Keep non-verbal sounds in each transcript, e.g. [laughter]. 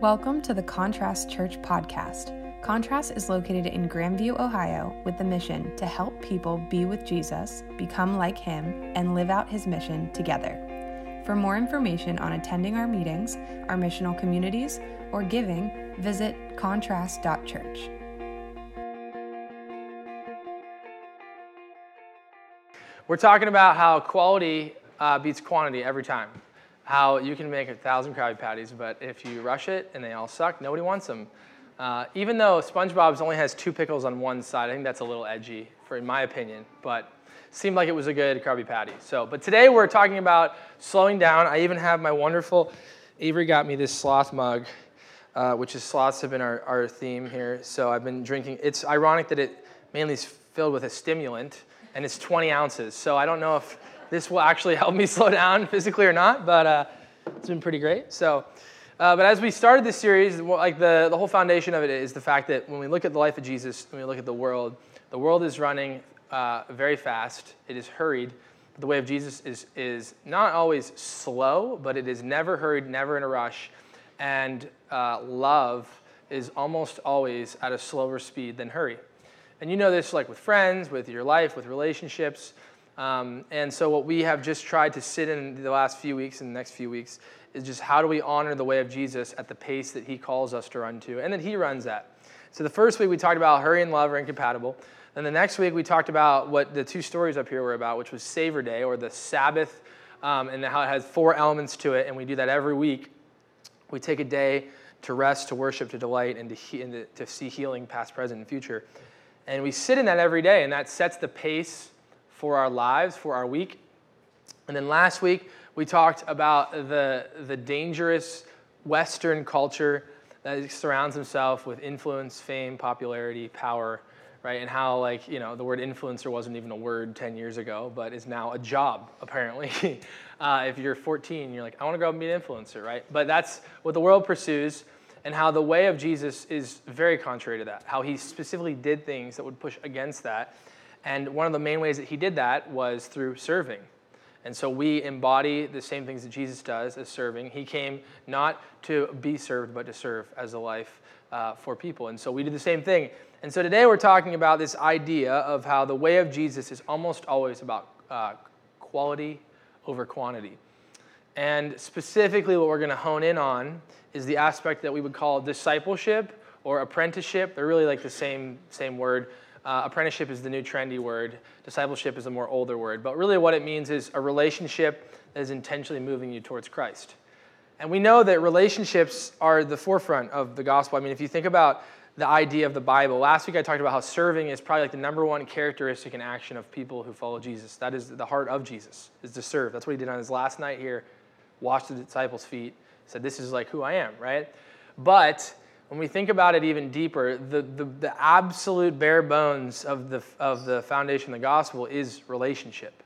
Welcome to the Contrast Church podcast. Contrast is located in Grandview, Ohio, with the mission to help people be with Jesus, become like him, and live out his mission together. For more information on attending our meetings, our missional communities, or giving, visit contrast.church. We're talking about how quality uh, beats quantity every time. How you can make a thousand Krabby Patties, but if you rush it and they all suck, nobody wants them. Uh, even though SpongeBob's only has two pickles on one side, I think that's a little edgy, for in my opinion. But seemed like it was a good Krabby Patty. So, but today we're talking about slowing down. I even have my wonderful Avery got me this sloth mug, uh, which is sloths have been our, our theme here. So I've been drinking. It's ironic that it mainly is filled with a stimulant, and it's 20 ounces. So I don't know if this will actually [laughs] help me slow down physically or not, but uh, it's been pretty great. So, uh, but as we started this series, like the, the whole foundation of it is the fact that when we look at the life of Jesus, when we look at the world, the world is running uh, very fast. It is hurried. The way of Jesus is, is not always slow, but it is never hurried, never in a rush. And uh, love is almost always at a slower speed than hurry. And you know this like with friends, with your life, with relationships. Um, and so, what we have just tried to sit in the last few weeks and the next few weeks is just how do we honor the way of Jesus at the pace that he calls us to run to and that he runs at. So, the first week we talked about hurry and love are incompatible. Then the next week we talked about what the two stories up here were about, which was Savor Day or the Sabbath, um, and how it has four elements to it. And we do that every week. We take a day to rest, to worship, to delight, and to, he- and to, to see healing past, present, and future. And we sit in that every day, and that sets the pace for our lives, for our week. And then last week, we talked about the, the dangerous Western culture that surrounds himself with influence, fame, popularity, power, right? And how, like, you know, the word influencer wasn't even a word 10 years ago, but is now a job, apparently. [laughs] uh, if you're 14, you're like, I want to go and be an influencer, right? But that's what the world pursues, and how the way of Jesus is very contrary to that. How he specifically did things that would push against that. And one of the main ways that he did that was through serving. And so we embody the same things that Jesus does as serving. He came not to be served, but to serve as a life uh, for people. And so we do the same thing. And so today we're talking about this idea of how the way of Jesus is almost always about uh, quality over quantity. And specifically, what we're going to hone in on is the aspect that we would call discipleship or apprenticeship. They're really like the same, same word. Uh, apprenticeship is the new trendy word, discipleship is a more older word. But really, what it means is a relationship that is intentionally moving you towards Christ. And we know that relationships are the forefront of the gospel. I mean, if you think about the idea of the Bible, last week I talked about how serving is probably like the number one characteristic and action of people who follow Jesus. That is the heart of Jesus, is to serve. That's what he did on his last night here, washed the disciples' feet, said, This is like who I am, right? But when we think about it even deeper, the, the, the, absolute bare bones of the, of the foundation of the gospel is relationship.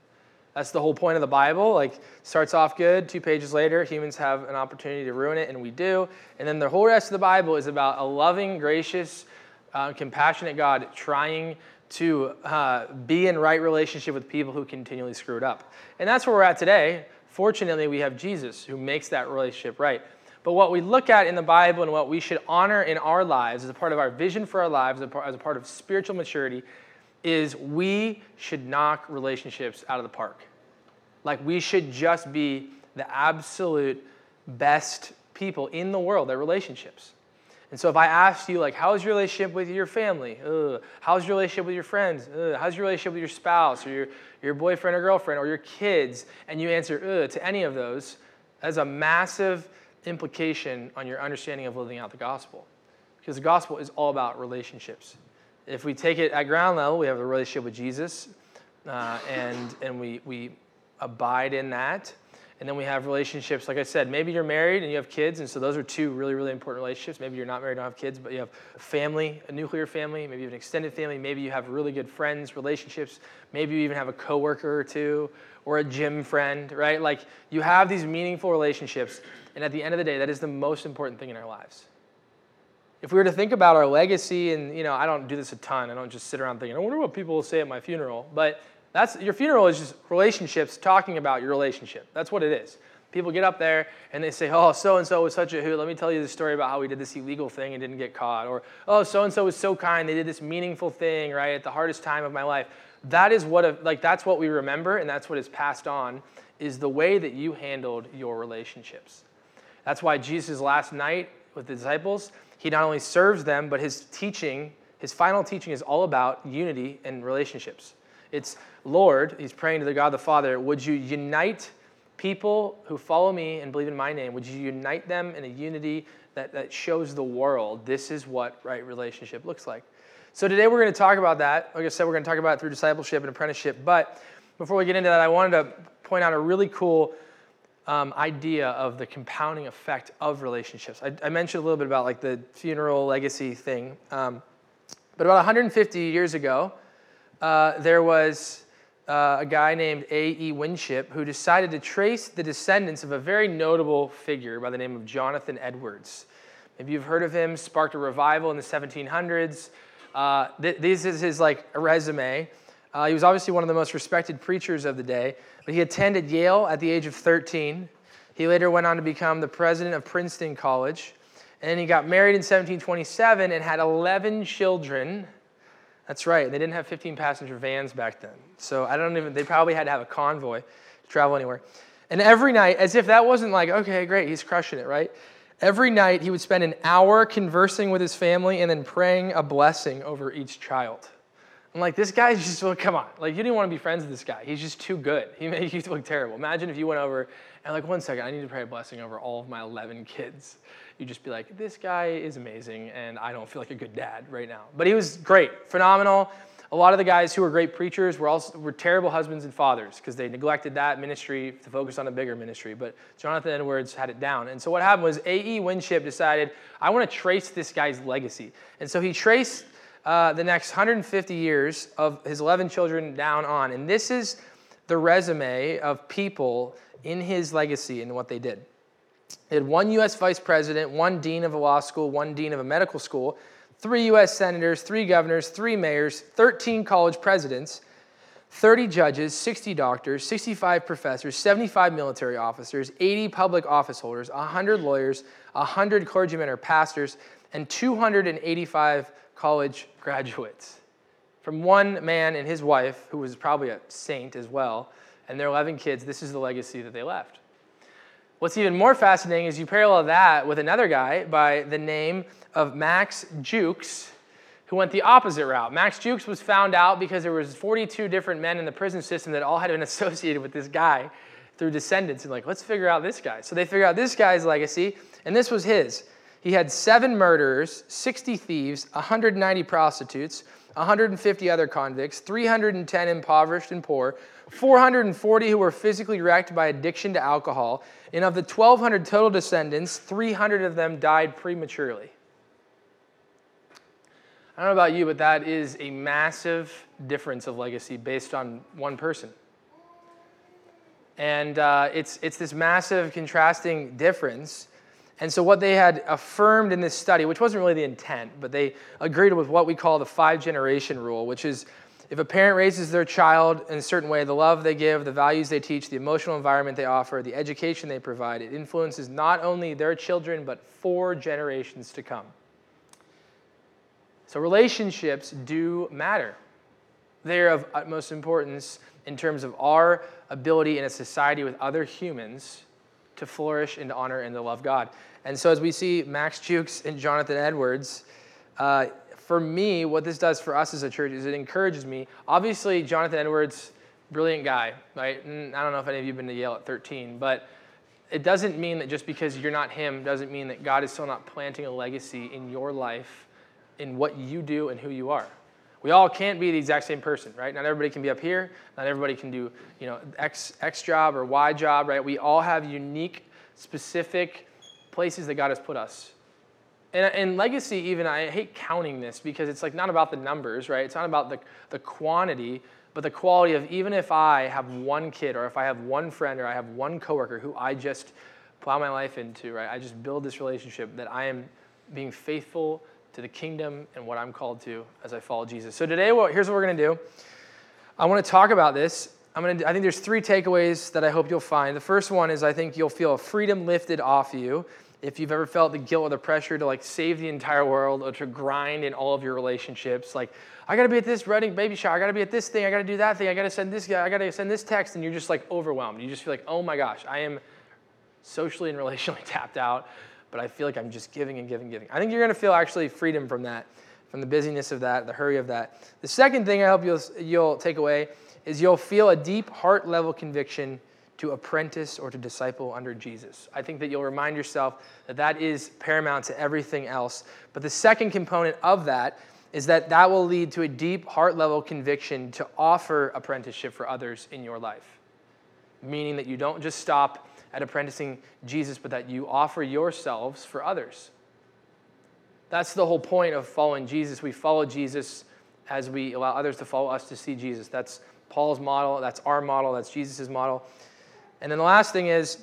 That's the whole point of the Bible. Like, starts off good, two pages later, humans have an opportunity to ruin it, and we do. And then the whole rest of the Bible is about a loving, gracious, uh, compassionate God trying to uh, be in right relationship with people who continually screw it up. And that's where we're at today. Fortunately, we have Jesus who makes that relationship right. But what we look at in the Bible and what we should honor in our lives as a part of our vision for our lives, as a part of spiritual maturity, is we should knock relationships out of the park. Like we should just be the absolute best people in the world at relationships. And so if I asked you, like, how's your relationship with your family? Ugh. How's your relationship with your friends? Ugh. How's your relationship with your spouse or your, your boyfriend or girlfriend or your kids? And you answer, to any of those, that's a massive implication on your understanding of living out the gospel. Because the gospel is all about relationships. If we take it at ground level, we have a relationship with Jesus, uh, and, and we, we abide in that. And then we have relationships, like I said, maybe you're married and you have kids, and so those are two really, really important relationships. Maybe you're not married, don't have kids, but you have a family, a nuclear family, maybe you have an extended family, maybe you have really good friends, relationships, maybe you even have a coworker or two, or a gym friend, right? Like you have these meaningful relationships, and at the end of the day, that is the most important thing in our lives. If we were to think about our legacy, and you know, I don't do this a ton, I don't just sit around thinking, I wonder what people will say at my funeral, but that's your funeral is just relationships talking about your relationship. That's what it is. People get up there and they say, oh, so and so was such a hoot. Let me tell you the story about how we did this illegal thing and didn't get caught. Or, oh, so and so was so kind. They did this meaningful thing, right, at the hardest time of my life. That is what, a, like, that's what we remember and that's what is passed on is the way that you handled your relationships. That's why Jesus' last night with the disciples, he not only serves them, but his teaching, his final teaching is all about unity and relationships. It's, Lord, he's praying to the God the Father, would you unite people who follow me and believe in my name, would you unite them in a unity that, that shows the world this is what right relationship looks like? So today we're going to talk about that. Like I said, we're going to talk about it through discipleship and apprenticeship. But before we get into that, I wanted to point out a really cool um, idea of the compounding effect of relationships. I, I, mentioned a little bit about like the funeral legacy thing. Um, but about 150 years ago, uh, there was uh, a guy named A.E. Winship who decided to trace the descendants of a very notable figure by the name of Jonathan Edwards. Maybe you've heard of him, sparked a revival in the 1700s. Uh, th- this is his like resume. Uh, he was obviously one of the most respected preachers of the day, but he attended Yale at the age of 13. He later went on to become the president of Princeton College. And then he got married in 1727 and had 11 children that's right. They didn't have 15 passenger vans back then. So I don't even, they probably had to have a convoy to travel anywhere. And every night, as if that wasn't like, okay, great, he's crushing it, right? Every night he would spend an hour conversing with his family and then praying a blessing over each child. I'm like, this guy's [laughs] just, well, come on. Like, you didn't want to be friends with this guy. He's just too good. He made [laughs] you look terrible. Imagine if you went over and, like, one second, I need to pray a blessing over all of my 11 kids You'd just be like, this guy is amazing, and I don't feel like a good dad right now. But he was great, phenomenal. A lot of the guys who were great preachers were also were terrible husbands and fathers because they neglected that ministry to focus on a bigger ministry. But Jonathan Edwards had it down. And so what happened was A.E. Winship decided, I want to trace this guy's legacy. And so he traced uh, the next 150 years of his 11 children down on. And this is the resume of people in his legacy and what they did. They had one U.S. vice president, one dean of a law school, one dean of a medical school, three U.S. senators, three governors, three mayors, 13 college presidents, 30 judges, 60 doctors, 65 professors, 75 military officers, 80 public office holders, 100 lawyers, 100 clergymen or pastors, and 285 college graduates. From one man and his wife, who was probably a saint as well, and their 11 kids, this is the legacy that they left. What's even more fascinating is you parallel that with another guy by the name of Max Jukes, who went the opposite route. Max Jukes was found out because there was 42 different men in the prison system that all had been [laughs] associated with this guy through descendants. And like, let's figure out this guy. So they figure out this guy's legacy, and this was his. He had seven murderers, 60 thieves, 190 prostitutes, 150 other convicts, 310 impoverished and poor, 440 who were physically wrecked by addiction to alcohol, and of the 1,200 total descendants, 300 of them died prematurely. I don't know about you, but that is a massive difference of legacy based on one person. And uh, it's, it's this massive contrasting difference. And so, what they had affirmed in this study, which wasn't really the intent, but they agreed with what we call the five generation rule, which is if a parent raises their child in a certain way, the love they give, the values they teach, the emotional environment they offer, the education they provide, it influences not only their children, but four generations to come. So, relationships do matter. They are of utmost importance in terms of our ability in a society with other humans to flourish and to honor and to love God. And so, as we see Max Jukes and Jonathan Edwards, uh, for me, what this does for us as a church is it encourages me. Obviously, Jonathan Edwards, brilliant guy, right? And I don't know if any of you have been to Yale at 13, but it doesn't mean that just because you're not him doesn't mean that God is still not planting a legacy in your life, in what you do and who you are. We all can't be the exact same person, right? Not everybody can be up here. Not everybody can do, you know, X, X job or Y job, right? We all have unique, specific places that God has put us. And, and legacy, even, I hate counting this because it's like not about the numbers, right? It's not about the, the quantity, but the quality of even if I have one kid or if I have one friend or I have one coworker who I just plow my life into, right? I just build this relationship that I am being faithful to the kingdom and what I'm called to as I follow Jesus. So today, well, here's what we're going to do. I want to talk about this I'm gonna, I think there's three takeaways that I hope you'll find. The first one is I think you'll feel a freedom lifted off you if you've ever felt the guilt or the pressure to like save the entire world or to grind in all of your relationships. Like, I gotta be at this wedding baby shower, I gotta be at this thing, I gotta do that thing, I gotta send this guy, I gotta send this text, and you're just like overwhelmed. You just feel like, oh my gosh, I am socially and relationally [laughs] tapped out, but I feel like I'm just giving and giving, giving. I think you're gonna feel actually freedom from that, from the busyness of that, the hurry of that. The second thing I hope you'll, you'll take away is you'll feel a deep heart level conviction to apprentice or to disciple under Jesus. I think that you'll remind yourself that that is paramount to everything else. But the second component of that is that that will lead to a deep heart level conviction to offer apprenticeship for others in your life. Meaning that you don't just stop at apprenticing Jesus, but that you offer yourselves for others. That's the whole point of following Jesus. We follow Jesus as we allow others to follow us to see Jesus. That's Paul's model, that's our model, that's Jesus' model. And then the last thing is,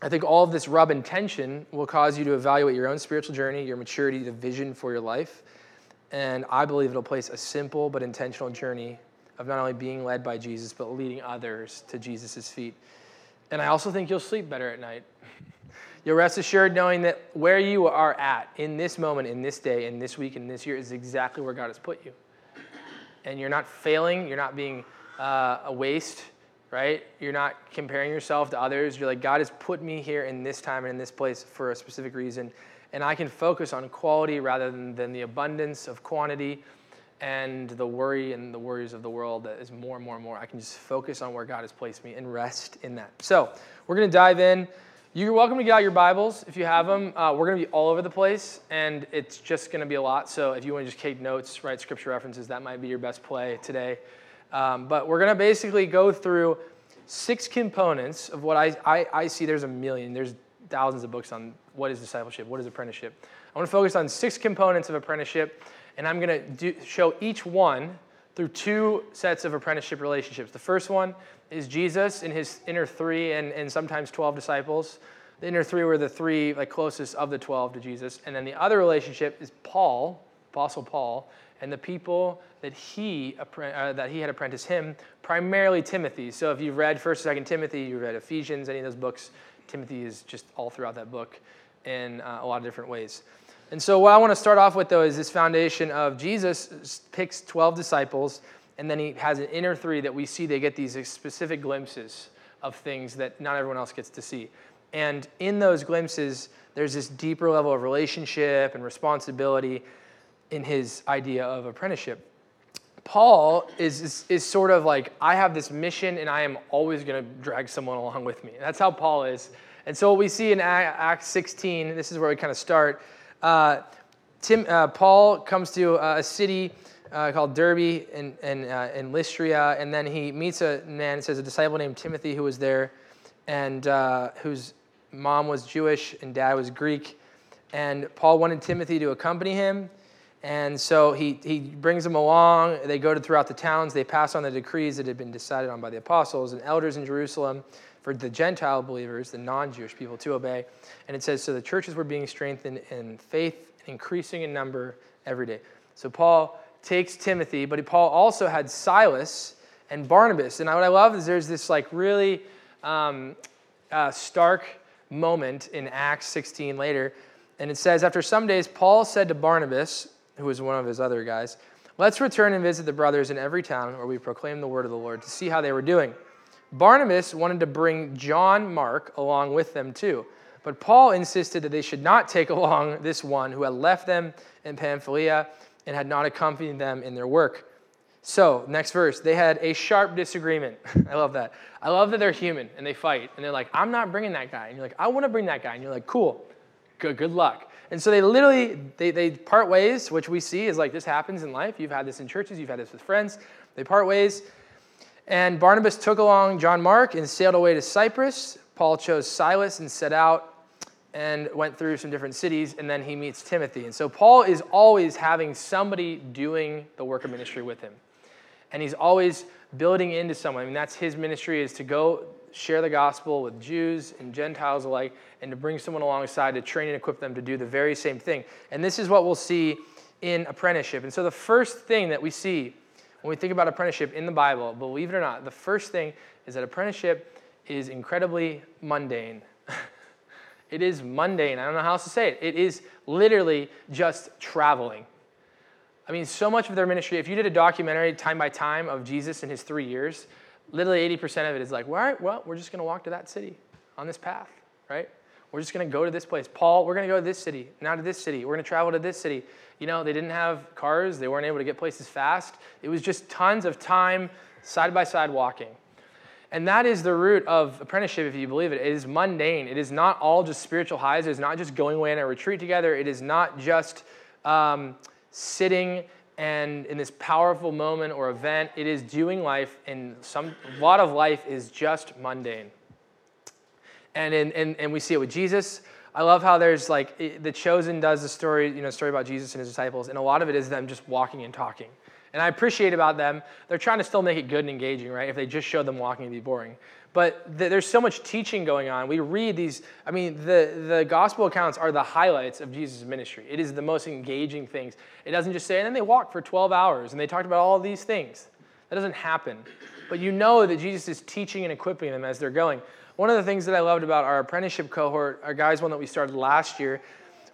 I think all of this rub and tension will cause you to evaluate your own spiritual journey, your maturity, the vision for your life. And I believe it'll place a simple but intentional journey of not only being led by Jesus, but leading others to Jesus' feet. And I also think you'll sleep better at night. You'll rest assured knowing that where you are at in this moment, in this day, in this week, in this year is exactly where God has put you. And you're not failing, you're not being uh, a waste, right? You're not comparing yourself to others. You're like, God has put me here in this time and in this place for a specific reason. And I can focus on quality rather than, than the abundance of quantity and the worry and the worries of the world that is more and more and more. I can just focus on where God has placed me and rest in that. So we're going to dive in. You're welcome to get out your Bibles if you have them. Uh, we're going to be all over the place, and it's just going to be a lot. So if you want to just take notes, write scripture references, that might be your best play today. Um, but we're going to basically go through six components of what I, I, I, see. There's a million, there's thousands of books on what is discipleship, what is apprenticeship. I want to focus on six components of apprenticeship, and I'm going to show each one through two sets of apprenticeship relationships. The first one is Jesus and his inner three and, and sometimes 12 disciples. The inner three were the three like closest of the 12 to Jesus. And then the other relationship is Paul, Apostle Paul, and the people that he, uh, that he had apprenticed him, primarily Timothy. So if you've read 1st and 2nd Timothy, you've read Ephesians, any of those books, Timothy is just all throughout that book in uh, a lot of different ways. And so what I want to start off with, though, is this foundation of Jesus picks 12 disciples, and then he has an inner three that we see they get these specific glimpses of things that not everyone else gets to see. And in those glimpses, there's this deeper level of relationship and responsibility in his idea of apprenticeship. Paul is, is, is, sort of like, I have this mission and I am always going to drag someone along with me. That's how Paul is. And so, what we see in Acts 16, this is where we kind of start. Uh, Tim, uh, Paul comes to a city uh, called Derbe in, in, uh, in Lystra, and then he meets a man, says a disciple named Timothy who was there, and uh, whose mom was Jewish and dad was Greek. And Paul wanted Timothy to accompany him. And so he, he brings them along. They go to throughout the towns. They pass on the decrees that had been decided on by the apostles and elders in Jerusalem for the Gentile believers, the non Jewish people, to obey. And it says, So the churches were being strengthened in faith, increasing in number every day. So Paul takes Timothy, but Paul also had Silas and Barnabas. And what I love is there's this like really um, uh, stark moment in Acts 16 later. And it says, After some days, Paul said to Barnabas, who was one of his other guys, Let's return and visit the brothers in every town where we proclaim the word of the Lord to see how they were doing. Barnabas wanted to bring John Mark along with them too. But Paul insisted that they should not take [laughs] along this one who had left them in Pamphylia and had not accompanied them in their work. So, next verse, they had a sharp disagreement. [laughs] I love that. I love that they're human and they fight and they're like, I'm not bringing that guy. And you're like, I want to bring that guy. And you're like, cool, good, good luck. And so they literally, they, they part ways, which we see is like this happens in life. You've had this in churches, you've had this with friends. They part ways. And Barnabas took along John Mark and sailed away to Cyprus. Paul chose Silas and set out and went through some different cities, and then he meets Timothy. And so Paul is always having somebody doing the work of ministry with him. And he's always building into someone. I mean, that's his ministry is to go share the gospel with Jews and Gentiles alike, and to bring someone alongside to train and equip them to do the very same thing. And this is what we'll see in apprenticeship. And so the first thing that we see when we think about apprenticeship in the Bible, believe it or not, the first thing is that apprenticeship is incredibly mundane. [laughs] it is mundane. I don't know how else to say it. It is literally just traveling. I mean, so much of their ministry, if you did a documentary time by time of Jesus in his three years, literally 80% of it is like, well, all right, well, we're just going to walk to that city on this path, right? We're just going to go to this place. Paul, we're going to go to this city, now to this city. We're going to travel to this city. You know, they didn't have cars, they weren't able to get places fast. It was just tons of time side by side walking. And that is the root of apprenticeship, if you believe it. It is mundane. It is not all just spiritual highs. It is not just going away in a retreat together. It is not just um, sitting and in this powerful moment or event. It is doing life, and some a lot of life is just mundane. And, in, and, and we see it with Jesus. I love how there's like the chosen does the story, you know, story about Jesus and his disciples, and a lot of it is them just walking and talking. And I appreciate about them, they're trying to still make it good and engaging, right? If they just showed them walking, it'd be boring. But th- there's so much teaching going on. We read these, I mean, the, the gospel accounts are the highlights of Jesus' ministry. It is the most engaging things. It doesn't just say, and then they walked for 12 hours and they talked about all these things. That doesn't happen. But you know that Jesus is teaching and equipping them as they're going. One of the things that I loved about our apprenticeship cohort, our guys, one that we started last year,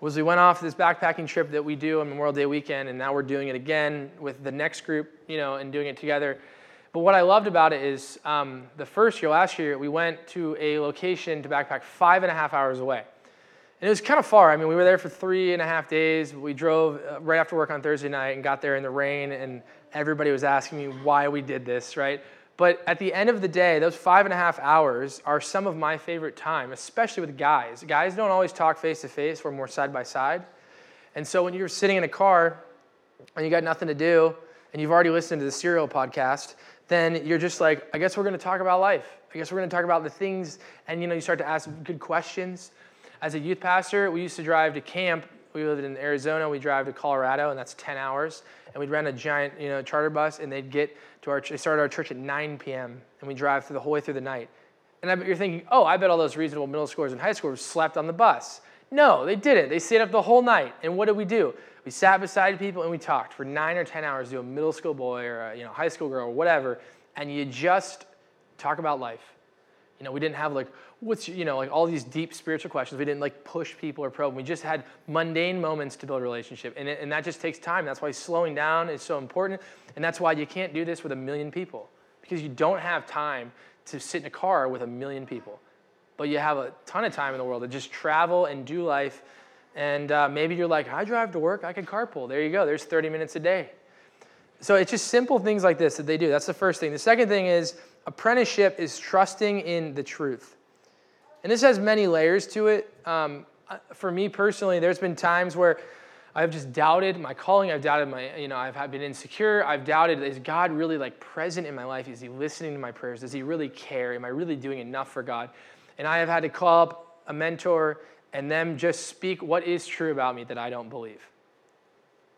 was we went off this backpacking trip that we do on Memorial Day weekend, and now we're doing it again with the next group, you know, and doing it together. But what I loved about it is um, the first year, last year, we went to a location to backpack five and a half hours away. And it was kind of far. I mean, we were there for three and a half days. We drove uh, right after work on Thursday night and got there in the rain, and everybody was asking me why we did this, right? But at the end of the day, those five and a half hours are some of my favorite time, especially with guys. Guys don't always talk face to face, we're more side by side. And so when you're sitting in a car and you got nothing to do, and you've already listened to the Serial podcast, then you're just like, I guess we're going to talk about life. I guess we're going to talk about the things, and you know, you start to ask good questions. As a youth pastor, we used to drive to camp. We lived in Arizona. We drive to Colorado, and that's 10 hours. And we'd rent a giant, you know, charter bus, and they'd get to our, they started our church at 9 p.m., and we drive through the whole way through the night. And I bet you're thinking, oh, I bet all those reasonable middle schoolers and high schoolers slept on the bus. No, they didn't. They stayed up the whole night. And what did we do? We sat beside people and we talked for nine or 10 hours to a middle school boy or a you know, high school girl or whatever. And you just talk about life. You know, we didn't have like, what's, you know, like all these deep spiritual questions. We didn't like push people or probe. We just had mundane moments to build a relationship. And, it, and that just takes time. That's why slowing down is so important. And that's why you can't do this with a million people because you don't have time to sit in a car with a million people. But you have a ton of time in the world to just travel and do life. And uh, maybe you're like, I drive to work, I can carpool. There you go, there's 30 minutes a day. So it's just simple things like this that they do. That's the first thing. The second thing is apprenticeship is trusting in the truth. And this has many layers to it. Um, for me personally, there's been times where I've just doubted my calling. I've doubted my, you know, I've been insecure. I've doubted, is God really like present in my life? Is he listening to my prayers? Does he really care? Am I really doing enough for God? And I have had to call up a mentor and them just speak what is true about me that I don't believe.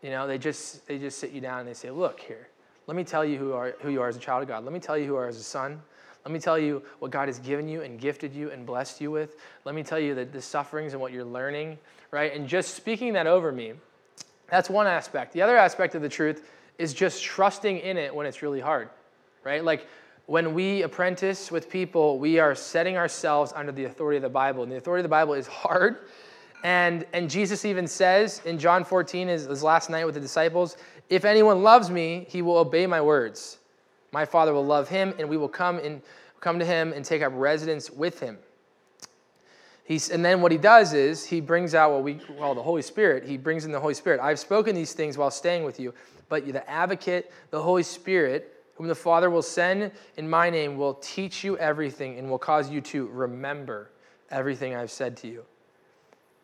You know, they just, they just sit you down and they say, look here, let me tell you who, are, who you are as a child of God. Let me tell you who you are as a son. Let me tell you what God has given you and gifted you and blessed you with. Let me tell you that the sufferings and what you're learning, right? And just speaking that over me, that's one aspect. The other aspect of the truth is just trusting in it when it's really hard, right? Like when we apprentice with people, we are setting ourselves under the authority of the Bible. And the authority of the Bible is hard. And, and Jesus even says in John 14, his, his last night with the disciples, if anyone loves me, he will obey my words. My Father will love him, and we will come, and, come to him and take up residence with him. He's, and then what he does is he brings out what we call the Holy Spirit. He brings in the Holy Spirit. I've spoken these things while staying with you, but the advocate, the Holy Spirit, whom the Father will send in my name, will teach you everything and will cause you to remember everything I've said to you.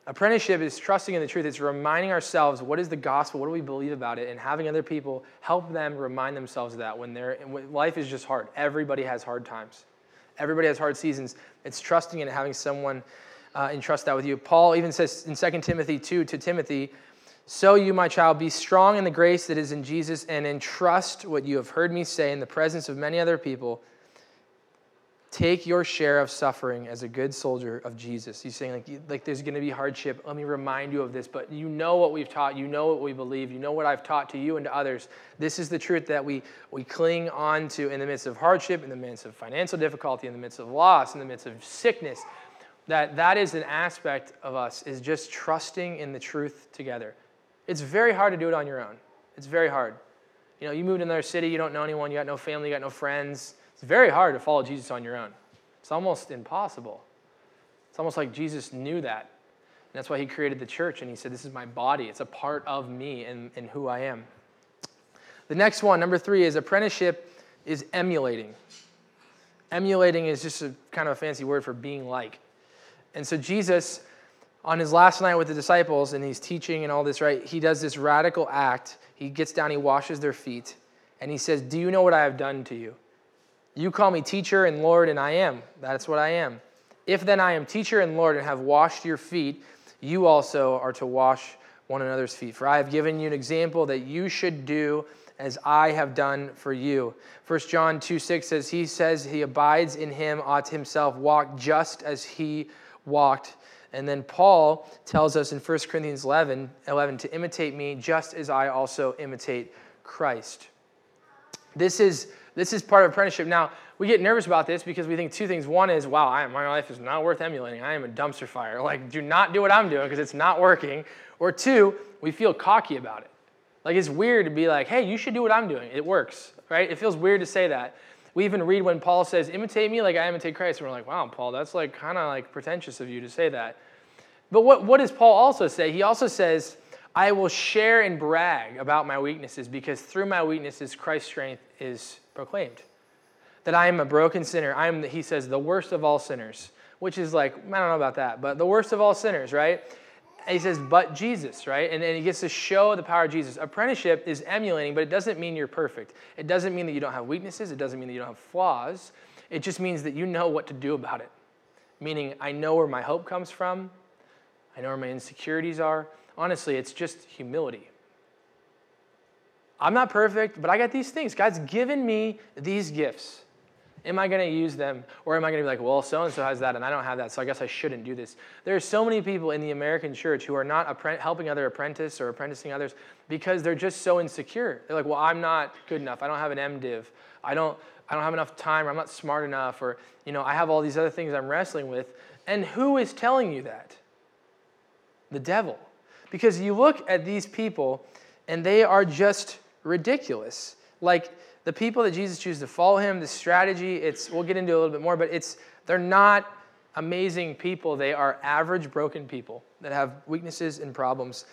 Apprenticeship is trusting in the truth. It's reminding ourselves what is the gospel, what do we believe about it, and having other people help them remind themselves of that when, they're, when life is just hard. Everybody has hard times. Everybody has hard seasons. It's trusting in having someone uh, entrust that with you. Paul even says in 2 Timothy 2 to Timothy, So you, my child, be strong in the grace that is in Jesus and entrust what you have heard me say in the presence of many other people. Take your share of suffering as a good soldier of Jesus. He's saying, like, like there's going to be hardship. Let me remind you of this. But you know what we've taught. You know what we believe. You know what I've taught to you and to others. This is the truth that we, we cling on to in the midst of hardship, in the midst of financial difficulty, in the midst of loss, in the midst of sickness. That that is an aspect of us, is just trusting in the truth together. It's very hard to do it on your own. It's very hard. You know, you moved to another city, you don't know anyone, you got no family, you got no friends it's very hard to follow Jesus on your own. It's almost impossible. It's almost like Jesus knew that. And that's why he created the church and he said, This is my body. It's a part of me and, and who I am. The next one, number three, is apprenticeship is emulating. Emulating is just a kind of a fancy word for being like. And so Jesus, on his last night with the disciples, and he's teaching and all this, right? He does this radical act. He gets down, he washes their feet, and he says, Do you know what I have done to you? You call me teacher and Lord, and I am. That's what I am. If then I am teacher and Lord and have washed your feet, you also are to wash one another's feet. For I have given you an example that you should do as I have done for you. 1 John 2 6 says, He says he abides in him, ought himself walk just as he walked. And then Paul tells us in 1 Corinthians 11, 11 to imitate me just as I also imitate Christ. This is this is part of apprenticeship. Now, we get nervous about this because we think two things. One is, wow, I, my life is not worth emulating. I am a dumpster fire. Like, do not do what I'm doing because it's not working. Or two, we feel cocky about it. Like, it's weird to be like, hey, you should do what I'm doing. It works, right? It feels weird to say that. We even read when Paul says, imitate me like I imitate Christ. And we're like, wow, Paul, that's like kind of like pretentious of you to say that. But what, what does Paul also say? He also says, I will share and brag about my weaknesses because through my weaknesses, Christ's strength is proclaimed. That I am a broken sinner. I am, he says, the worst of all sinners, which is like, I don't know about that, but the worst of all sinners, right? And he says, but Jesus, right? And, and he gets to show the power of Jesus. Apprenticeship is emulating, but it doesn't mean you're perfect. It doesn't mean that you don't have weaknesses. It doesn't mean that you don't have flaws. It just means that you know what to do about it. Meaning, I know where my hope comes from, I know where my insecurities are. Honestly, it's just humility. I'm not perfect, but I got these things. God's given me these gifts. Am I going to use them? Or am I going to be like, well, so and so has that and I don't have that, so I guess I shouldn't do this? There are so many people in the American church who are not helping other apprentice or apprenticing others because they're just so insecure. They're like, well, I'm not good enough. I don't have an MDiv. I don't, I don't have enough time or I'm not smart enough or, you know, I have all these other things I'm wrestling with. And who is telling you that? The devil. Because you look at these people and they are just ridiculous. Like the people that Jesus chooses to follow him, the strategy, it's we'll get into a little bit more, but it's they're not amazing people. They are average broken people that have weaknesses and problems.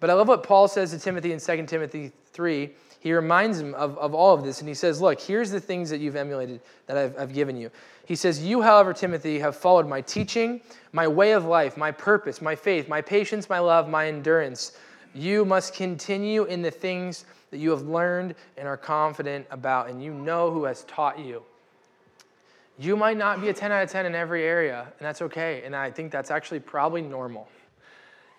But I love what Paul says to Timothy in 2 Timothy 3. He reminds him of, of all of this, and he says, Look, here's the things that you've emulated that I've, I've given you. He says, You, however, Timothy, have followed my teaching, my way of life, my purpose, my faith, my patience, my love, my endurance. You must continue in the things that you have learned and are confident about, and you know who has taught you. You might not be a 10 out of 10 in every area, and that's okay. And I think that's actually probably normal.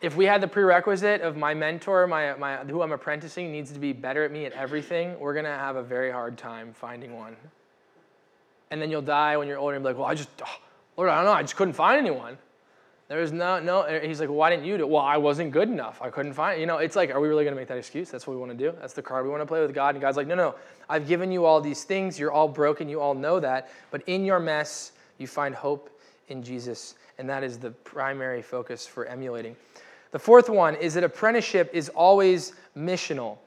If we had the prerequisite of my mentor, my, my, who I'm apprenticing, needs to be better at me at everything, we're going to have a very hard time finding one. And then you'll die when you're older and be like, well, I just, oh, Lord, I don't know, I just couldn't find anyone. There was no, no, he's like, well, why didn't you do it? Well, I wasn't good enough. I couldn't find it. You know, it's like, are we really going to make that excuse? That's what we want to do. That's the card we want to play with God. And God's like, no, no, I've given you all these things. You're all broken. You all know that. But in your mess, you find hope in Jesus. And that is the primary focus for emulating. The fourth one is that apprenticeship is always missional.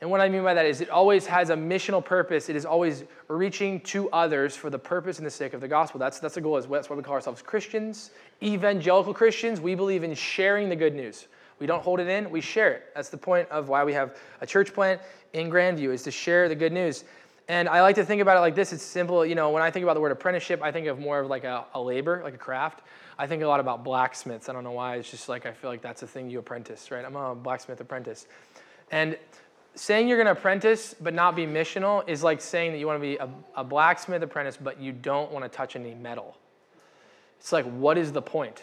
And what I mean by that is it always has a missional purpose. It is always reaching to others for the purpose and the sake of the gospel. That's, that's the goal. That's why we call ourselves Christians. Evangelical Christians, we believe in sharing the good news. We don't hold it in, we share it. That's the point of why we have a church plant in Grandview, is to share the good news. And I like to think about it like this. It's simple. You know, when I think about the word apprenticeship, I think of more of like a, a labor, like a craft. I think a lot about blacksmiths. I don't know why. It's just like I feel like that's a thing you apprentice, right? I'm a blacksmith apprentice. And saying you're going to apprentice but not be missional is like saying that you want to be a, a blacksmith apprentice but you don't want to touch any metal. It's like, what is the point?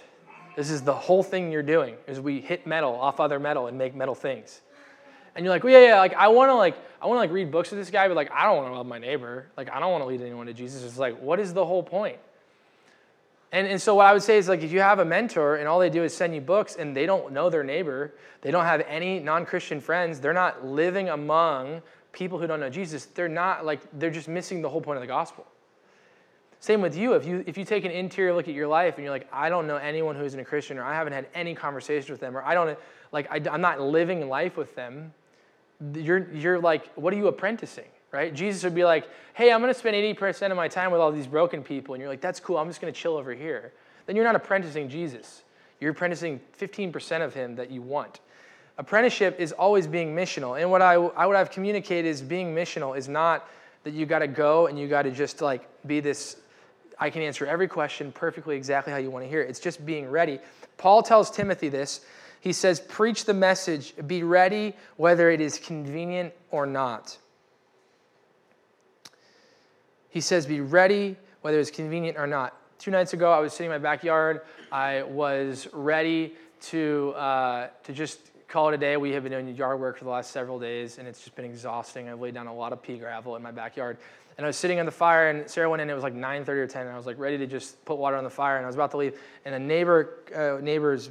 This is the whole thing you're doing, is we hit metal off other metal and make metal things. And you're like, well, yeah, yeah, like I want to like I want to like read books with this guy, but like I don't want to love my neighbor. Like I don't want to lead anyone to Jesus. It's like, what is the whole point? And, and so what I would say is like if you have a mentor and all they do is send you books and they don't know their neighbor, they don't have any non-Christian friends, they're not living among people who don't know Jesus, they're not like they're just missing the whole point of the gospel. Same with you. If you if you take an interior look at your life and you're like, I don't know anyone who isn't a Christian, or I haven't had any conversation with them, or I don't like I, I'm not living life with them, you're you're like, what are you apprenticing? Right? Jesus would be like, hey, I'm going to spend 80% of my time with all these broken people. And you're like, that's cool. I'm just going to chill over here. Then you're not apprenticing Jesus. You're apprenticing 15% of him that you want. Apprenticeship is always being missional. And what I, I would have communicated is being missional is not that you got to go and you got to just like be this I can answer every question perfectly exactly how you want to hear it. It's just being ready. Paul tells Timothy this. He says, Preach the message, be ready whether it is convenient or not. He says, Be ready whether it's convenient or not. Two nights ago, I was sitting in my backyard. I was ready to, uh, to just call it a day. We have been doing yard work for the last several days, and it's just been exhausting. I've laid down a lot of pea gravel in my backyard. And I was sitting on the fire, and Sarah went in. And it was like 9:30 or 10, and I was like ready to just put water on the fire. And I was about to leave, and a neighbor, uh, neighbor's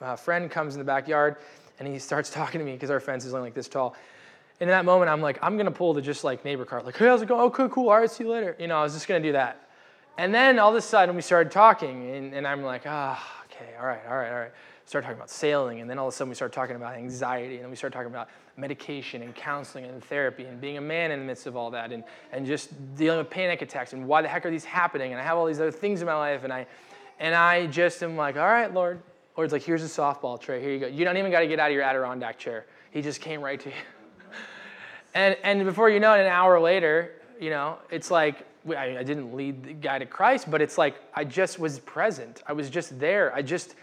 uh, friend comes in the backyard, and he starts [laughs] talking to me because our fence is only like this tall. And in that moment, I'm like, I'm gonna pull the just like neighbor card. like, hey, how's it going? Okay, cool. All right, see you later. You know, I was just gonna do that. And then all of a sudden, we started talking, and, and I'm like, ah, oh, okay, all right, all right, all right. Start talking about sailing, and then all of a sudden we start talking about anxiety, and then we start talking about medication and counseling and therapy and being a man in the midst of all that, and, and just dealing with panic attacks and why the heck are these happening? And I have all these other things in my life, and I and I just am like, all right, Lord. Lord's like, here's a softball tray. Here you go. You don't even got to get out of your Adirondack chair. He just came right to you. And and before you know it, an hour later, you know, it's like I, I didn't lead the guy to Christ, but it's like I just was present. I was just there. I just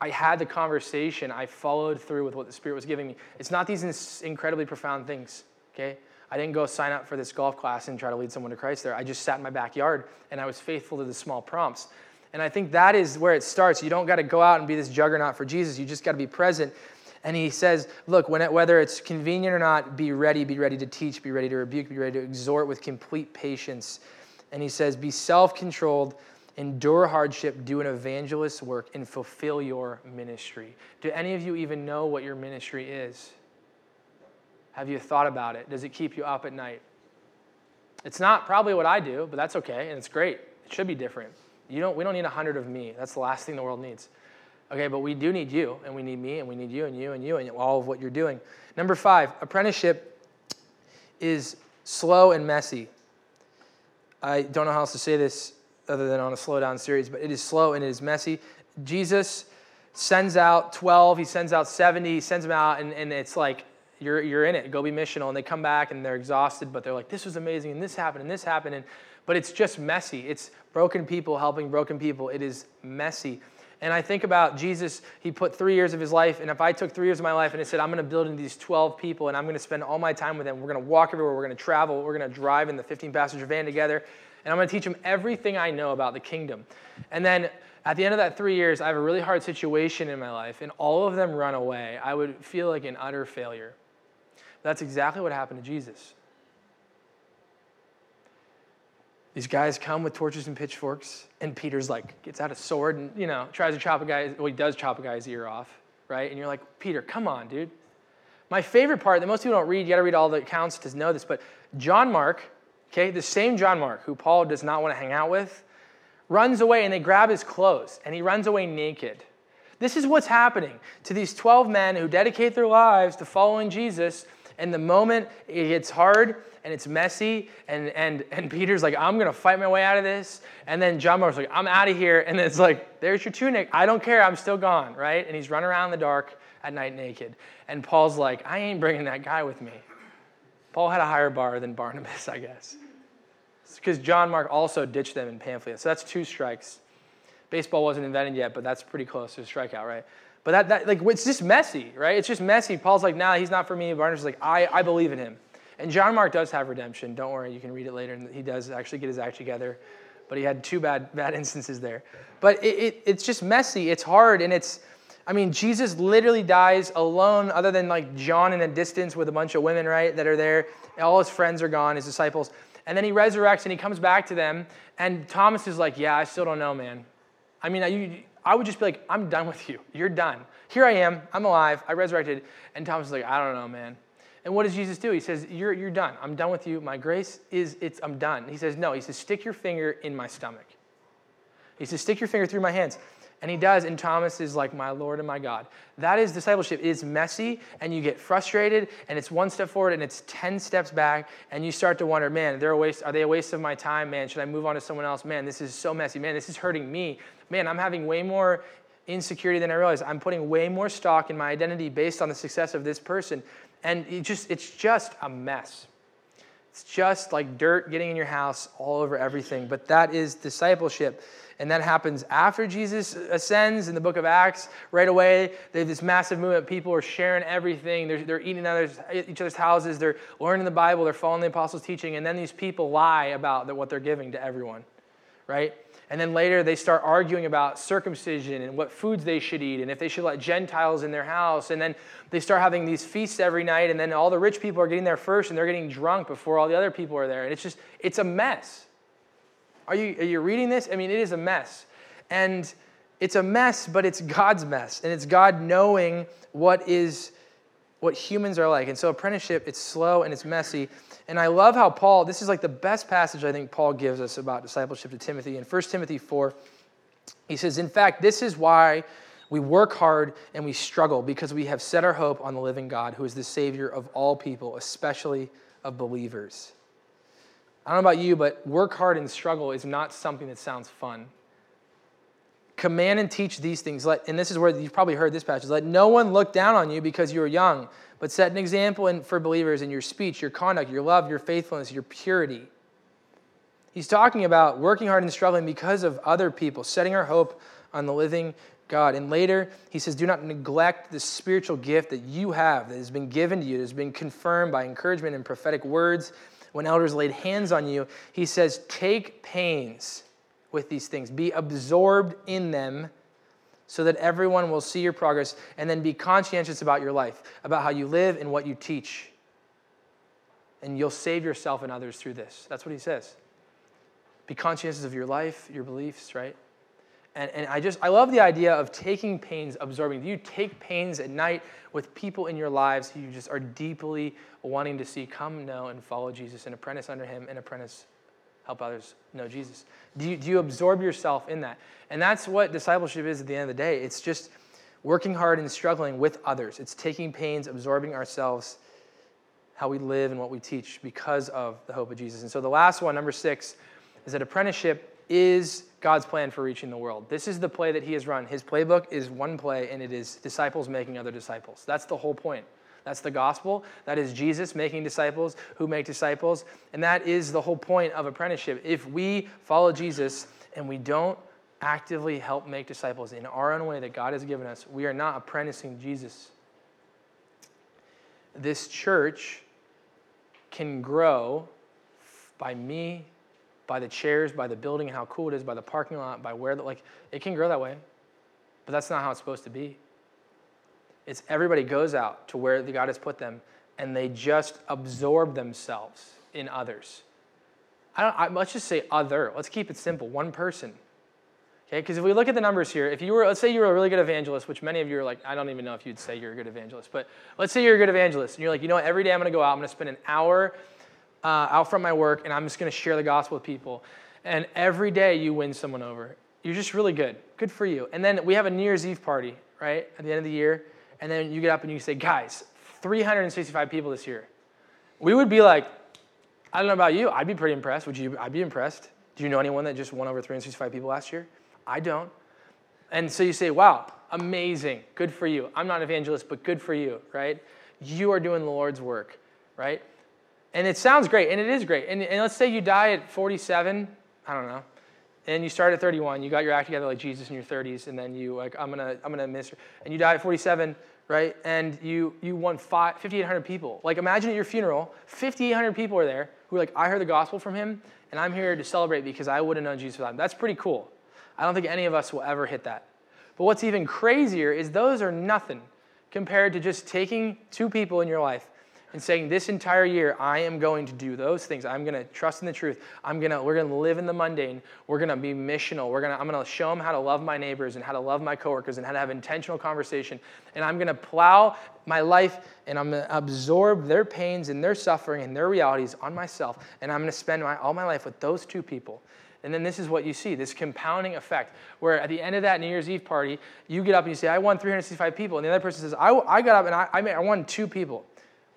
I had the conversation. I followed through with what the Spirit was giving me. It's not these incredibly profound things, okay? I didn't go sign up for this golf class and try to lead someone to Christ there. I just sat in my backyard and I was faithful to the small prompts. And I think that is where it starts. You don't got to go out and be this juggernaut for Jesus. You just got to be present. And he says, look, it, whether it's convenient or not, be ready, be ready to teach, be ready to rebuke, be ready to exhort with complete patience. And he says, be self controlled endure hardship, do an evangelist's work, and fulfill your ministry. Do any of you even know what your ministry is? Have you thought about it? Does it keep you up at night? It's not probably what I do, but that's okay, and it's great. It should be different. You don't, we don't need a hundred of me. That's the last thing the world needs. Okay, but we do need you, and we need me, and we need you, and you, and you, and all of what you're doing. Number five, apprenticeship is slow and messy. I don't know how else to say this other than on a slow down series, but it is slow and it is messy. Jesus sends out 12, he sends out 70, he sends them out, and, and it's like, you're, you're in it, go be missional. And they come back and they're exhausted, but they're like, this was amazing, and this happened, and this happened. And, but it's just messy. It's broken people helping broken people. It is messy. And I think about Jesus, he put three years of his life, and if I took three years of my life and I said, I'm going to build into these 12 people, and I'm going to spend all my time with them, we're going to walk everywhere, we're going to travel, we're going to drive in the 15 passenger van together, and I'm going to teach them everything I know about the kingdom. And then at the end of that three years, I have a really hard situation in my life, and all of them run away. I would feel like an utter failure. That's exactly what happened to Jesus. These guys come with torches and pitchforks, and Peter's like, gets out a sword and, you know, tries to chop a guy, well, he does chop a guy's ear off, right? And you're like, Peter, come on, dude. My favorite part that most people don't read, you got to read all the accounts to know this, but John Mark, Okay, the same John Mark, who Paul does not want to hang out with, runs away and they grab his clothes and he runs away naked. This is what's happening to these 12 men who dedicate their lives to following Jesus. And the moment it gets hard and it's messy, and, and, and [laughs] Peter's like, I'm going to fight my way out of this. And then John Mark's like, I'm out of here. And it's like, there's your tunic. I don't care. I'm still gone, right? And he's running around in the dark at night naked. And Paul's like, I ain't bringing that guy with me. Paul had a higher bar than Barnabas, I guess. Because John Mark also ditched them in Pamphylia. So that's two strikes. Baseball wasn't invented yet, but that's pretty close to a strikeout, right? But that, that like it's just messy, right? It's just messy. Paul's like, nah, he's not for me. Barnabas is like, I, I believe in him. And John Mark does have redemption. Don't worry, you can read it later. And he does actually get his act together. But he had two bad, bad [laughs] instances there. But it, it, it's just messy. It's hard. And it's, I mean, Jesus literally dies alone, other than like John in a distance with a bunch of women, right, that are there. All his friends are gone, his disciples. And then he resurrects and he comes back to them. And Thomas is like, Yeah, I still don't know, man. I mean, I, I would just be like, I'm done with you. You're done. Here I am. I'm alive. I resurrected. And Thomas is like, I don't know, man. And what does Jesus do? He says, You're, you're done. I'm done with you. My grace is, it's, I'm done. He says, No. He says, Stick your finger in my stomach. He says, Stick your finger through my hands. And he does, and Thomas is like, My Lord and my God. That is discipleship. It is messy, and you get frustrated, and it's one step forward, and it's 10 steps back, and you start to wonder, Man, they're a waste, are they a waste of my time? Man, should I move on to someone else? Man, this is so messy. Man, this is hurting me. Man, I'm having way more insecurity than I realize. I'm putting way more stock in my identity based on the success of this person. And it just, it's just a mess. It's just like dirt getting in your house all over everything. But that is discipleship. And that happens after Jesus ascends in the book of Acts. Right away, they have this massive movement. People are sharing everything. They're, they're eating others, each other's houses. They're learning the Bible. They're following the apostles' teaching. And then these people lie about what they're giving to everyone, right? And then later they start arguing about circumcision and what foods they should eat and if they should let Gentiles in their house. And then they start having these feasts every night. And then all the rich people are getting there first and they're getting drunk before all the other people are there. And it's just, it's a mess. Are you, are you reading this? I mean, it is a mess. And it's a mess, but it's God's mess. And it's God knowing what is what humans are like. And so apprenticeship, it's slow and it's messy. And I love how Paul, this is like the best passage I think Paul gives us about discipleship to Timothy. In 1 Timothy 4, he says, In fact, this is why we work hard and we struggle, because we have set our hope on the living God, who is the Savior of all people, especially of believers. I don't know about you, but work hard and struggle is not something that sounds fun. Command and teach these things. Let, and this is where you've probably heard this passage. Let no one look down on you because you are young, but set an example in, for believers in your speech, your conduct, your love, your faithfulness, your purity. He's talking about working hard and struggling because of other people, setting our hope on the living God. And later, he says, Do not neglect the spiritual gift that you have, that has been given to you, that has been confirmed by encouragement and prophetic words when elders laid hands on you, he says, Take pains with these things, be absorbed in them so that everyone will see your progress, and then be conscientious about your life, about how you live and what you teach. And you'll save yourself and others through this. That's what he says. Be conscientious of your life, your beliefs, right? And, and I just, I love the idea of taking pains, absorbing. Do you take pains at night with people in your lives who you just are deeply wanting to see come know and follow Jesus and apprentice under him and apprentice help others know Jesus? Do you, do you absorb yourself in that? And that's what discipleship is at the end of the day. It's just working hard and struggling with others. It's taking pains, absorbing ourselves, how we live and what we teach because of the hope of Jesus. And so the last one, number six, is that apprenticeship is God's plan for reaching the world. This is the play that he has run. His playbook is one play, and it is disciples making other disciples. That's the whole point. That's the gospel. That is Jesus making disciples who make disciples. And that is the whole point of apprenticeship. If we follow Jesus and we don't actively help make disciples in our own way that God has given us, we are not apprenticing Jesus. This church can grow by me by the chairs, by the building, how cool it is, by the parking lot, by where, the, like, it can grow that way. But that's not how it's supposed to be. It's everybody goes out to where the God has put them and they just absorb themselves in others. I don't, I, let's just say other. Let's keep it simple. One person. Okay, because if we look at the numbers here, if you were, let's say you were a really good evangelist, which many of you are like, I don't even know if you'd say you're a good evangelist, but let's say you're a good evangelist and you're like, you know what, every day I'm going to go out, I'm going to spend an hour uh, out from my work and I'm just going to share the gospel with people. And every day you win someone over. You're just really good. Good for you. And then we have a New Year's Eve party, right, at the end of the year. And then you get up and you say, guys, 365 people this year. We would be like, I don't know about you. I'd be pretty impressed. Would you? I'd be impressed. Do you know anyone that just won over 365 people last year? I don't. And so you say, wow, amazing. Good for you. I'm not an evangelist, but good for you, right? You are doing the Lord's work, right? And it sounds great, and it is great. And, and let's say you die at 47, I don't know, and you start at 31, you got your act together like Jesus in your 30s, and then you like, I'm gonna, I'm gonna minister, and you die at 47, right? And you you won 5,800 people. Like imagine at your funeral, 5,800 people are there who are like, I heard the gospel from him, and I'm here to celebrate because I would have known Jesus without him. That's pretty cool. I don't think any of us will ever hit that. But what's even crazier is those are nothing compared to just taking two people in your life and saying this entire year i am going to do those things. I'm going to trust in the truth. I'm going to we're going to live in the mundane. We're going to be missional. We're going to i'm going to show them how to love my neighbors and how to love my coworkers and how to have intentional conversation. And i'm going to plow my life and i'm going to absorb their pains and their suffering and their realities on myself. And i'm going to spend my, all my life with those two people. And then this is what you see this compounding effect, where at the end of that New Year's Eve party, you get up and you say, I won 365 people. And the other person says, I, I got up and I, I, I won two people.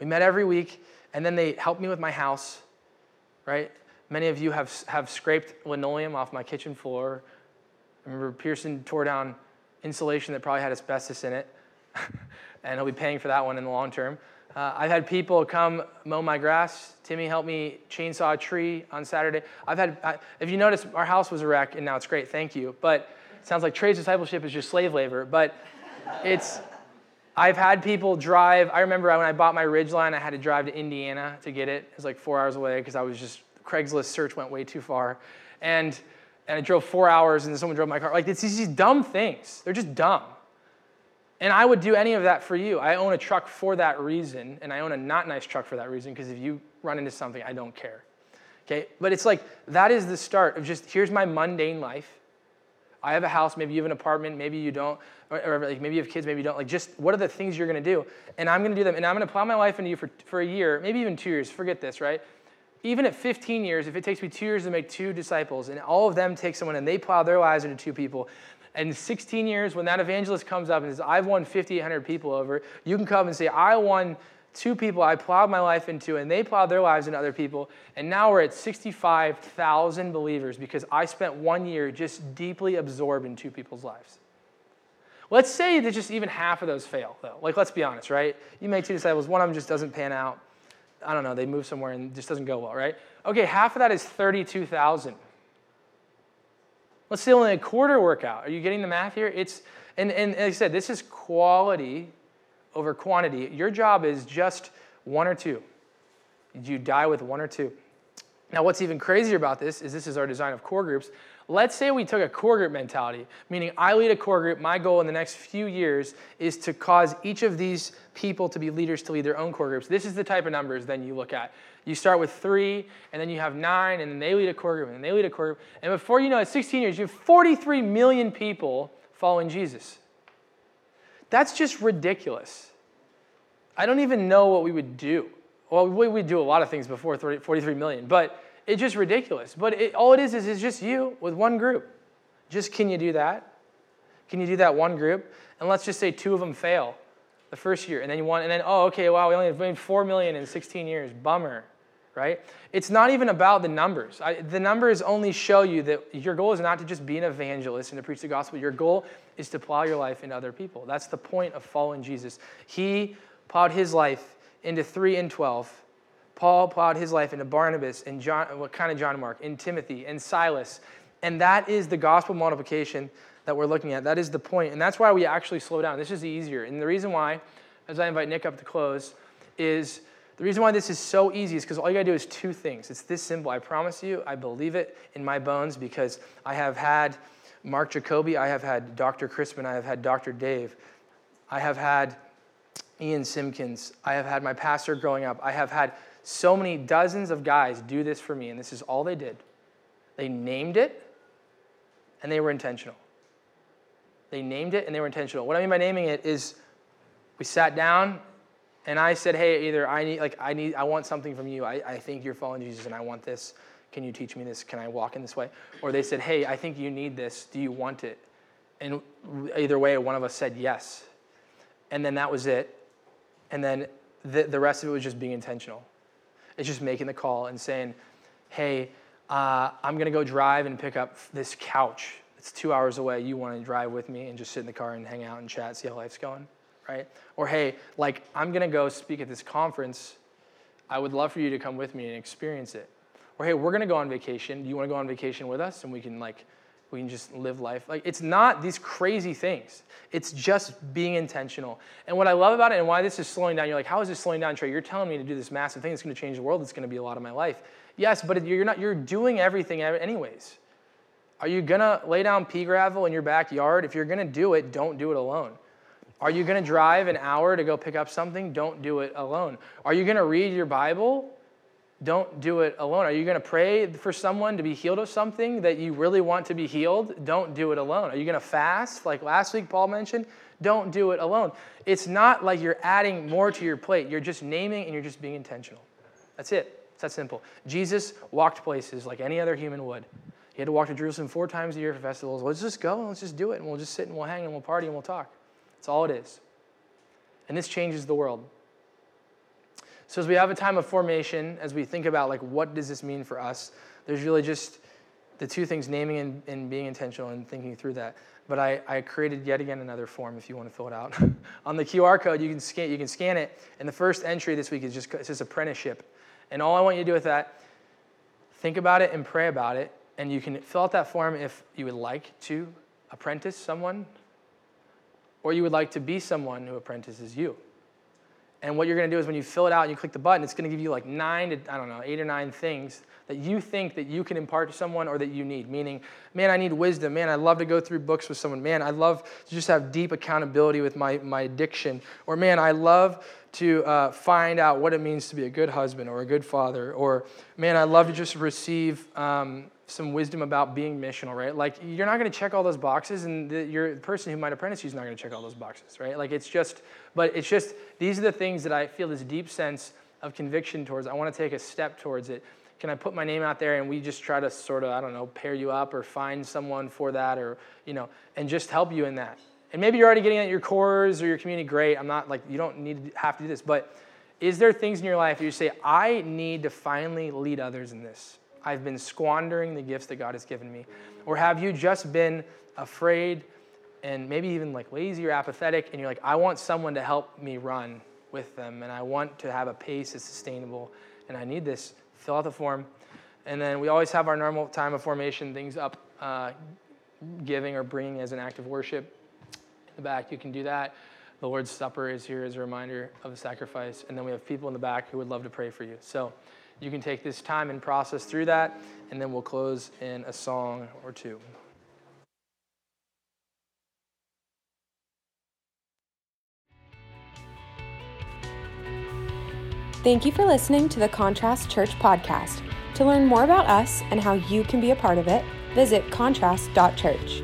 We met every week, and then they helped me with my house, right? Many of you have, have scraped linoleum off my kitchen floor. I remember Pearson tore down insulation that probably had asbestos in it, [laughs] and he'll be paying for that one in the long term. Uh, I've had people come mow my grass. Timmy helped me chainsaw a tree on Saturday. I've had, I, if you notice, our house was a wreck, and now it's great. Thank you. But it sounds like trades discipleship is just slave labor. But it's, I've had people drive. I remember when I bought my Ridgeline, I had to drive to Indiana to get it. It was like four hours away because I was just Craigslist search went way too far, and and I drove four hours and someone drove my car. Like it's these dumb things. They're just dumb. And I would do any of that for you. I own a truck for that reason, and I own a not nice truck for that reason because if you run into something, I don't care. Okay, but it's like that is the start of just here's my mundane life. I have a house, maybe you have an apartment, maybe you don't or, or like maybe you have kids, maybe you don't. Like, just what are the things you're to do? And I'm to do them. And I'm to plow my life into you for, for a year, maybe even two years. Forget this, right? Even at 15 years, if it takes me two years to make two disciples, and all of them take someone and they plow their lives into two people, and 16 years, when that evangelist comes up and says, I've won 5,800 people over, you can come and say, I won two people I plowed my life into, and they plowed their lives into other people. And now we're at 65,000 believers because I spent one year just deeply absorbed in two people's lives. Let's say that just even half of those fail, though. Like, let's be honest, right? You make two disciples, one of them just doesn't pan out. I don't know, they move somewhere and just doesn't go well, right? Okay, half of that is 32,000. Let's say only a quarter work out. Are you getting the math here? It's, and, and like I said, this is quality over quantity. Your job is just one or two. You die with one or two. Now, what's even crazier about this is this is our design of core groups. Let's say we took a core group mentality, meaning I lead a core group. My goal in the next few years is to cause each of these people to be leaders to lead their own core groups. This is the type of numbers then you look at. You start with three, and then you have nine, and then they lead a core group, and then they lead a core group. And before you know it, 16 years, you have 43 million people following Jesus. That's just ridiculous. I don't even know what we would do. Well, we would do a lot of things before 30, 43 million, but it's just ridiculous. But it, all it is is it's just you with one group. Just can you do that? Can you do that one group? And let's just say two of them fail the first year, and then you want, and then oh, okay, wow, we only made four million in 16 years. Bummer, right? It's not even about the numbers. I, the numbers only show you that your goal is not to just be an evangelist and to preach the gospel. Your goal is to plow your life into other people. That's the point of following Jesus. He plowed his life into three and twelve Paul plowed his life into Barnabas and John, what kind of John Mark, in Timothy and Silas. And that is the gospel multiplication that we're looking at. That is the point. And that's why we actually slow down. This is easier. And the reason why, as I invite Nick up to close, is the reason why this is so easy is because all you gotta do is two things. It's this simple. I promise you, I believe it in my bones because I have had Mark Jacoby, I have had Dr. Crispin, I have had Dr. Dave, I have had Ian Simpkins, I have had my pastor growing up, I have had so many dozens of guys do this for me, and this is all they did. They named it, and they were intentional. They named it, and they were intentional. What I mean by naming it is we sat down, and I said, hey, either I need, like, I need, I want something from you. I, I think you're following Jesus, and I want this. Can you teach me this? Can I walk in this way? Or they said, hey, I think you need this. Do you want it? And either way, one of us said yes. And then that was it. And then the, the rest of it was just being intentional. It's just making the call and saying, hey, uh, I'm going to go drive and pick up this couch. It's two hours away. You want to drive with me and just sit in the car and hang out and chat, see how life's going, right? Or hey, like, I'm to go speak at this conference. I would love for you to come with me and experience it. Or hey, we're to go on vacation. Do you want to go on vacation with us? And we can, like, we can just live life. Like it's not these crazy things. It's just being intentional. And what I love about it and why this is slowing down, you're like, how is this slowing down, Trey? You're telling me to do this massive thing that's to change the world. Going to be a lot of my life. Yes, but you're not. You're doing everything anyways. Are you to lay down pea gravel in your backyard? If you're to do it, don't do it alone. Are you going to drive an hour to go pick up something? Don't do it alone. Are you going to read your Bible? Don't do it alone. Are you going to pray for someone to be healed of something that you really want to be healed? Don't do it alone. Are you going to fast, like last week Paul mentioned? Don't do it alone. It's not like you're adding more to your plate. You're just naming and you're just being intentional. That's it. It's that simple. Jesus walked places like any other human would. He had to walk to Jerusalem four times a year for festivals. Let's just go and let's just do it and we'll just sit and we'll hang and we'll party and we'll talk. That's all it is. And this changes the world. So as we have a time of formation, as we think about like what does this mean for us, there's really just the two things, naming and, and being intentional and thinking through that. But I, I created yet again another form if you want to fill it out. [laughs] On the QR code, you can scan you can scan it. And the first entry this week is just it says apprenticeship. And all I want you to do with that, think about it and pray about it. And you can fill out that form if you would like to apprentice someone or you would like to be someone who apprentices you. And what you're going to do is when you fill it out and you click the button, it's going to give you like nine to, I don't know, eight or nine things that you think that you can impart to someone or that you need. Meaning, man, I need wisdom. Man, I love to go through books with someone. Man, I love to just have deep accountability with my, my addiction. Or, man, I love to uh, find out what it means to be a good husband or a good father. Or, man, I love to just receive um, some wisdom about being missional, right? Like you're not going to check all those boxes, and the, your person who might apprentice you is not going to check all those boxes, right? Like it's just, but it's just these are the things that I feel this deep sense of conviction towards. I want to take a step towards it. Can I put my name out there and we just try to sort of I don't know pair you up or find someone for that or you know and just help you in that. And maybe you're already getting at your cores or your community. Great. I'm not like you don't need to have to do this, but is there things in your life you say I need to finally lead others in this? I've been squandering the gifts that God has given me? Or have you just been afraid and maybe even like lazy or apathetic and you're like, I want someone to help me run with them and I want to have a pace that's sustainable and I need this? Fill out the form. And then we always have our normal time of formation things up, uh, giving or bringing as an act of worship. In the back, you can do that. The Lord's Supper is here as a reminder of the sacrifice. And then we have people in the back who would love to pray for you. So, you can take this time and process through that, and then we'll close in a song or two. Thank you for listening to the Contrast Church podcast. To learn more about us and how you can be a part of it, visit contrast.church.